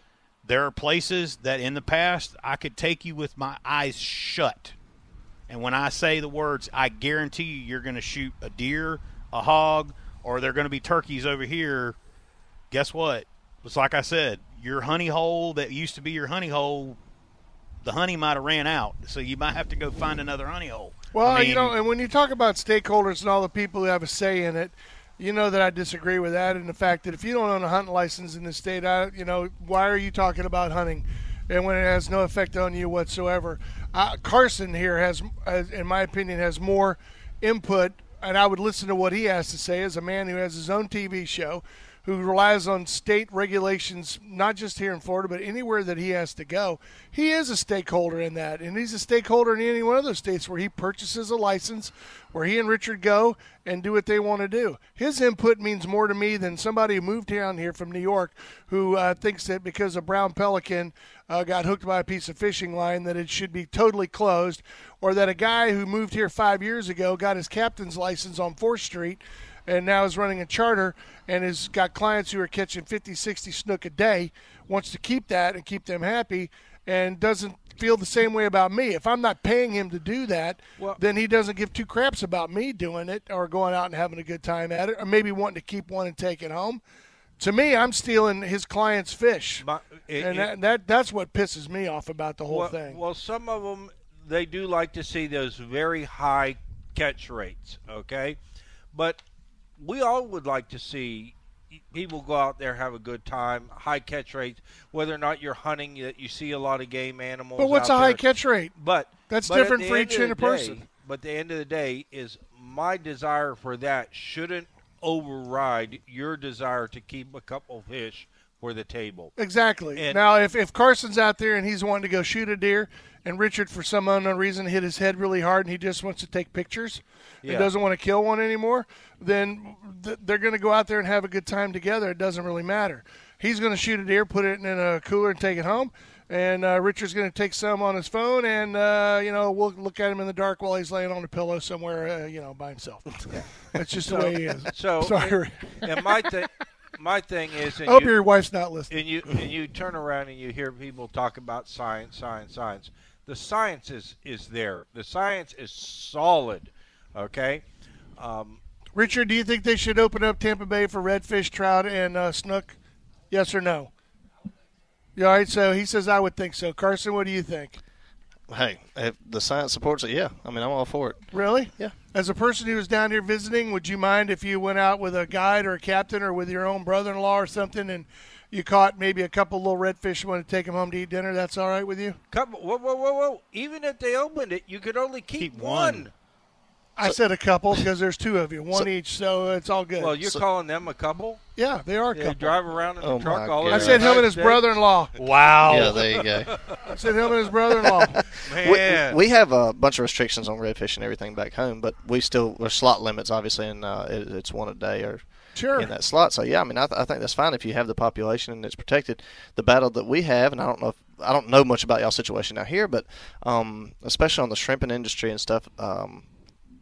there are places that in the past I could take you with my eyes shut. And when I say the words, I guarantee you you're going to shoot a deer, a hog, or they're going to be turkeys over here. Guess what? It's like I said, your honey hole that used to be your honey hole, the honey might have ran out. So you might have to go find another honey hole.
Well,
I mean,
you know, and when you talk about stakeholders and all the people who have a say in it, you know that I disagree with that, and the fact that if you don't own a hunting license in the state, I, you know, why are you talking about hunting, and when it has no effect on you whatsoever? Uh, Carson here has, has, in my opinion, has more input, and I would listen to what he has to say as a man who has his own TV show, who relies on state regulations, not just here in Florida, but anywhere that he has to go. He is a stakeholder in that, and he's a stakeholder in any one of those states where he purchases a license, where he and Richard go and do what they want to do. His input means more to me than somebody who moved down here from New York who uh, thinks that because a brown pelican uh, got hooked by a piece of fishing line that it should be totally closed, or that a guy who moved here five years ago got his captain's license on 4th Street and now is running a charter and has got clients who are catching 50, 60 snook a day, wants to keep that and keep them happy, and doesn't feel the same way about me. If I'm not paying him to do that,
Well-
then he doesn't give two craps about me doing it or going out and having a good time at it, or maybe wanting to keep one and take it home. To me, I'm stealing his client's fish,
My- it-
and
it-
that, that that's what pisses me off about the whole
well,
thing.
Well, some of them they do like to see those very high catch rates. Okay, but we all would like to see people go out there have a good time, high catch rates. Whether or not you're hunting, that you see a lot of game animals.
but what's a high
there.
catch rate?
But
That's
but
different for each
of the
person.
But the end of the day is my desire for that shouldn't override your desire to keep a couple fish for the table.
Exactly.
And-
now, if, if Carson's out there and he's wanting to go shoot a deer, and Richard, for some unknown reason, hit his head really hard and he just wants to take pictures and
Yeah.
doesn't want to kill one anymore, then th- they're going to go out there and have a good time together. It doesn't really matter. He's going to shoot a deer, put it in a cooler, and take it home. And uh, Richard's going to take some on his phone, and uh, you know we'll look at him in the dark while he's laying on a pillow somewhere, uh, you know, by himself. That's just the way he is.
So
Sorry.
And, and my thing, my thing is,
I hope
you,
your wife's not listening.
and you and you turn around and you hear people talk about science, science, science. The science is is there. The science is solid. Okay. Um,
Richard, do you think they should open up Tampa Bay for redfish, trout, and uh, snook? Yes or no? Yeah, all right. So he says I would think so. Carson, what do you think?
Hey, if the science supports it, yeah. I mean, I'm all for it.
Really?
Yeah.
As a person who was down here visiting, would you mind if you went out with a guide or a captain or with your own brother-in-law or something, and you caught maybe a couple little redfish and wanted to take them home to eat dinner? That's all right with you?
couple, whoa, whoa, whoa, whoa! Even if they opened it, you could only keep,
Keep one.
one.
I said a couple because there's two of you, one each, so it's all good.
Well, you're
So-
calling them a couple.
yeah, they are a
They drive around in the
Oh,
truck all over.
I said him and his brother-in-law.
Wow.
Yeah, there you go.
I said him and his brother-in-law.
Man,
We, we have a bunch of restrictions on redfish and everything back home, but we still there's slot limits obviously, and uh, it, it's one a day or
Sure.
in that slot. So yeah, I mean, I, th- I think that's fine if you have the population and it's protected. The battle that we have, and I don't know, if, I don't know much about y'all situation out here, but um, especially on the shrimping industry and stuff, um,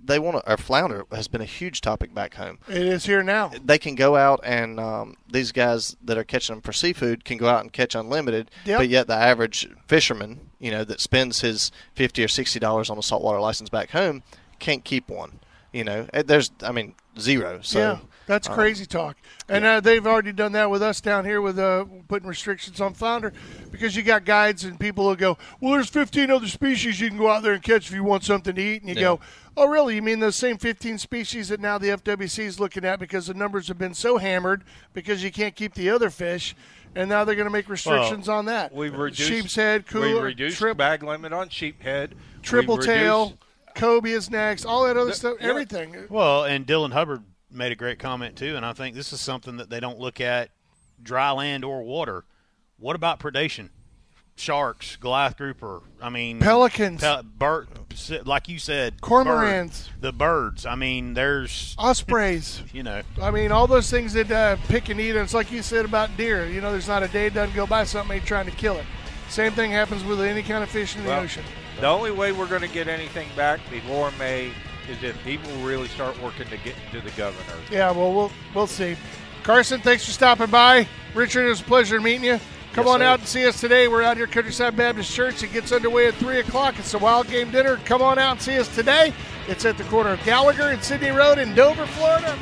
they want to. Our flounder has been a huge topic back home.
It is here now.
They can go out and um, these guys that are catching them for seafood can go out and catch unlimited,
Yep.
but yet the average fisherman, you know, that spends his fifty or sixty dollars on a saltwater license back home, can't keep one. You know, there's, I mean, zero. So
yeah, that's
um,
crazy talk. And uh, they've already done that with us down here with uh, putting restrictions on flounder because you got guides and people who go, well, there's 15 other species you can go out there and catch if you want something to eat. And you
Yeah.
go, oh, really? You mean those same 15 species that now the FWC is looking at because the numbers have been so hammered because you can't keep the other fish. And now they're going to make restrictions on that.
We've reduced
sheepshead,
We've
cooler,
reduced
trip,
bag limit on sheephead.
triple tail,
reduced-
cobia next, all that other
The-
stuff,
yeah.
everything.
Well, and Dylan Hubbard made a great comment too, and I think this is something that they don't look at dry land or water. What about predation? Sharks, Goliath grouper. I mean,
Pelicans.
pel- bird, like you said,
Cormorants.
birds, the birds. I mean, there's
Ospreys.
you know,
I mean, all those things that uh, pick and eat. And it's like you said about deer. You know, there's not a day it doesn't go by something ain't trying to kill it. Same thing happens with any kind of fish in the
Well,
ocean.
The only way we're going to get anything back before May is if people really start working to get to the governor.
Yeah, well, we'll we'll see. Carson, thanks for stopping by. Richard, it was a pleasure meeting you. Come
Yes,
on
sir.
out and see us today. We're out here at Countryside Baptist Church. It gets underway at 3 o'clock. It's a wild game dinner. Come on out and see us today. It's at the corner of Gallagher and Sydney Road in Dover, Florida.